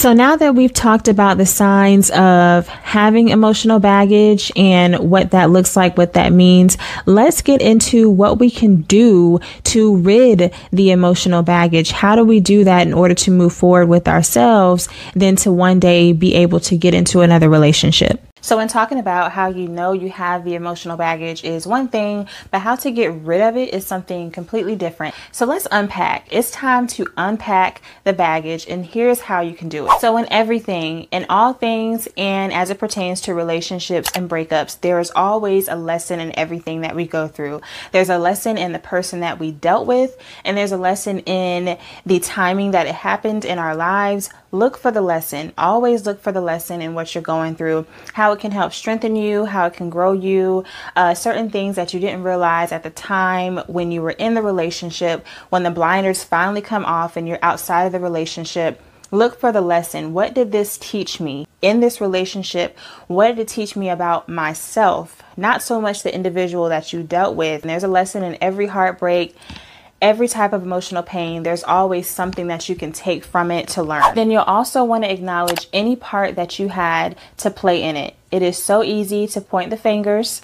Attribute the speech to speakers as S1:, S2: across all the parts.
S1: So now that we've talked about the signs of having emotional baggage and what that looks like, what that means, let's get into what we can do to rid the emotional baggage. How do we do that in order to move forward with ourselves, then to one day be able to get into another relationship? So, in talking about how you know you have the emotional baggage is one thing, but how to get rid of it is something completely different. So, let's unpack. It's time to unpack the baggage, and here's how you can do it. So, in everything, in all things, and as it pertains to relationships and breakups, there is always a lesson in everything that we go through. There's a lesson in the person that we dealt with, and there's a lesson in the timing that it happened in our lives. Look for the lesson. Always look for the lesson in what you're going through. How how it can help strengthen you, how it can grow you, uh, certain things that you didn't realize at the time when you were in the relationship, when the blinders finally come off and you're outside of the relationship. Look for the lesson. What did this teach me in this relationship? What did it teach me about myself? Not so much the individual that you dealt with. And there's a lesson in every heartbreak every type of emotional pain, there's always something that you can take from it to learn. Then you'll also want to acknowledge any part that you had to play in it. It is so easy to point the fingers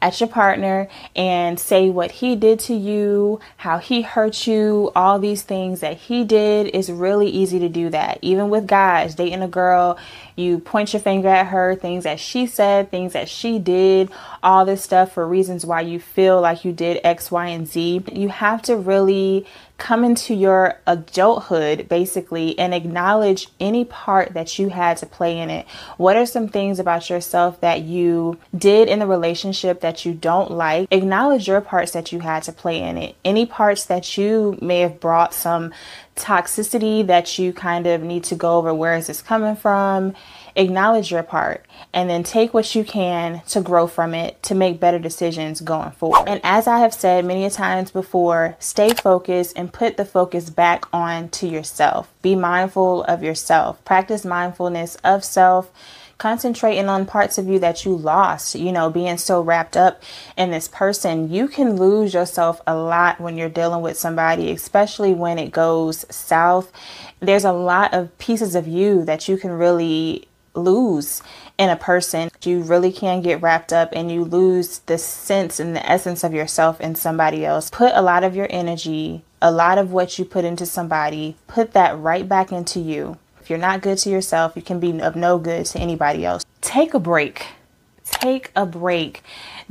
S1: at your partner and say what he did to you, how he hurt you, all these things that he did It's really easy to do that. Even with guys dating a girl, you point your finger at her, things that she said, things that she did, all this stuff for reasons why you feel like you did X, Y, and Z. You have to really come into your adulthood basically and acknowledge any part that you had to play in it. What are some things about yourself that you did in the relationship that you don't like? Acknowledge your parts that you had to play in it. Any parts that you may have brought some toxicity that you kind of need to go over where is this coming from? acknowledge your part, and then take what you can to grow from it to make better decisions going forward. And as I have said many times before, stay focused and put the focus back on to yourself. Be mindful of yourself. Practice mindfulness of self concentrating on parts of you that you lost, you know, being so wrapped up in this person, you can lose yourself a lot when you're dealing with somebody, especially when it goes south. There's a lot of pieces of you that you can really lose in a person. You really can get wrapped up and you lose the sense and the essence of yourself in somebody else. Put a lot of your energy, a lot of what you put into somebody, put that right back into you. You're not good to yourself, you can be of no good to anybody else. Take a break. Take a break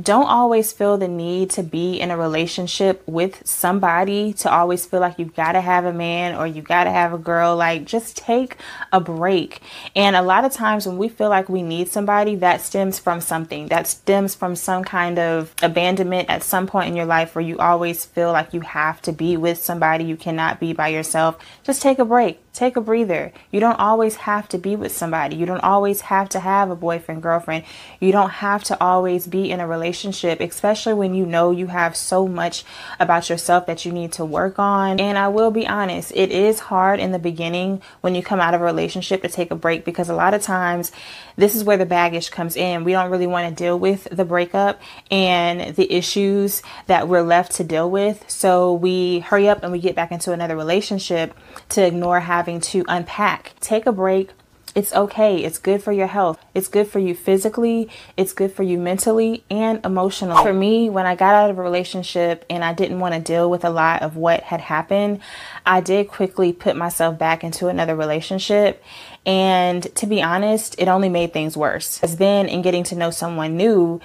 S1: don't always feel the need to be in a relationship with somebody to always feel like you've got to have a man or you've got to have a girl. Like, just take a break. And a lot of times when we feel like we need somebody, that stems from something. That stems from some kind of abandonment at some point in your life where you always feel like you have to be with somebody. You cannot be by yourself. Just take a break. Take a breather. You don't always have to be with somebody. You don't always have to have a boyfriend, girlfriend. You don't have to always be in a relationship, especially when you know you have so much about yourself that you need to work on. And I will be honest, it is hard in the beginning when you come out of a relationship to take a break because a lot of times this is where the baggage comes in. We don't really want to deal with the breakup and the issues that we're left to deal with. So we hurry up and we get back into another relationship to ignore having to unpack. Take a break. It's okay. It's good for your health. It's good for you physically. It's good for you mentally and emotionally. For me, when I got out of a relationship and I didn't want to deal with a lot of what had happened, I did quickly put myself back into another relationship. And to be honest, it only made things worse. As then, in getting to know someone new,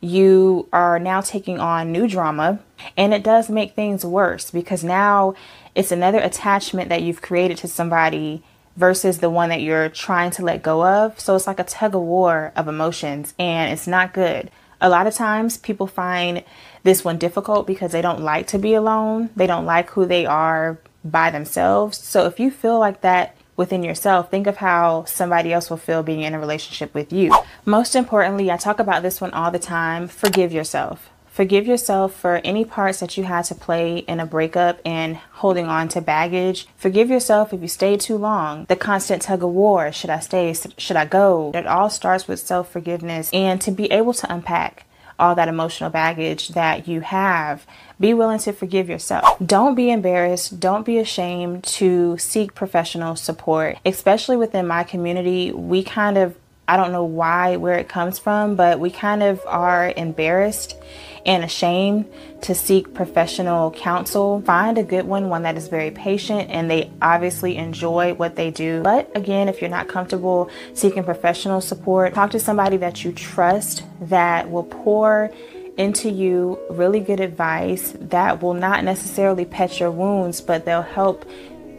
S1: you are now taking on new drama, and it does make things worse because now it's another attachment that you've created to somebody versus the one that you're trying to let go of. So it's like a tug of war of emotions and it's not good. A lot of times people find this one difficult because they don't like to be alone. They don't like who they are by themselves. So if you feel like that within yourself, think of how somebody else will feel being in a relationship with you. Most importantly, I talk about this one all the time forgive yourself. Forgive yourself for any parts that you had to play in a breakup and holding on to baggage. Forgive yourself if you stayed too long. The constant tug of war should I stay? Should I go? It all starts with self forgiveness and to be able to unpack all that emotional baggage that you have. Be willing to forgive yourself. Don't be embarrassed. Don't be ashamed to seek professional support, especially within my community. We kind of I don't know why, where it comes from, but we kind of are embarrassed and ashamed to seek professional counsel. Find a good one, one that is very patient and they obviously enjoy what they do. But again, if you're not comfortable seeking professional support, talk to somebody that you trust that will pour into you really good advice that will not necessarily pet your wounds, but they'll help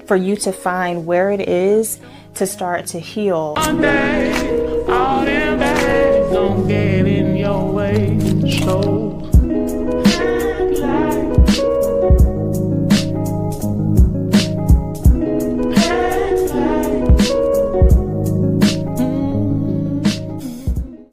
S1: for you to find where it is to start to heal. Day, don't get in your way. So